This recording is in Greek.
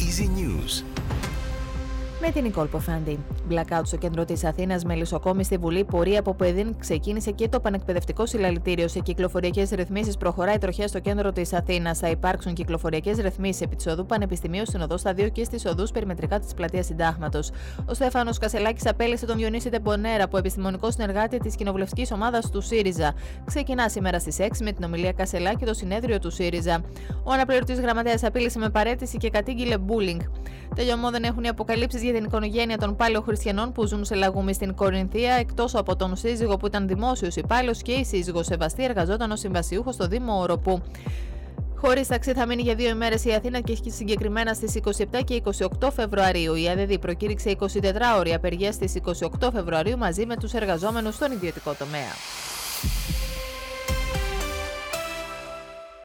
Easy News με την Νικόλ Ποφάντη. Blackout στο κέντρο της Αθήνας με λησοκόμη στη Βουλή. Πορεία από παιδίν ξεκίνησε και το πανεκπαιδευτικό συλλαλητήριο σε κυκλοφοριακές ρυθμίσεις. Προχωράει τροχιά στο κέντρο της Αθήνας. Θα υπάρξουν κυκλοφοριακές ρυθμίσεις επί τη οδού Πανεπιστημίου στην οδό στα 2 και στις οδούς περιμετρικά της πλατείας Συντάγματος. Ο Στέφανος Κασελάκης απέλησε τον Διονύση Τεμπονέρα, από επιστημονικό συνεργάτη της κοινοβουλευτικής ομάδας του ΣΥΡΙΖΑ. Ξεκινά σήμερα στις 6 με την ομιλία Κασελάκη το συνέδριο του ΣΥΡΙΖΑ. Ο αναπληρωτής γραμματέας απείλησε με παρέτηση και κατήγγειλε bullying. Τελειωμό δεν έχουν οι αποκαλύψεις για την οικογένεια των πάλαιων χριστιανών που ζουν σε λαγούμι στην Κορινθία, εκτός από τον σύζυγο που ήταν δημόσιος υπάλληλος και η σύζυγο Σεβαστή εργαζόταν ως συμβασιούχος στο Δήμο Οροπού. Χωρίς ταξί θα μείνει για δύο ημέρες η Αθήνα και συγκεκριμένα στις 27 και 28 Φεβρουαρίου. Η ΑΔΔ προκήρυξε 24 ώρια απεργία στις 28 Φεβρουαρίου μαζί με τους εργαζόμενους στον ιδιωτικό τομέα.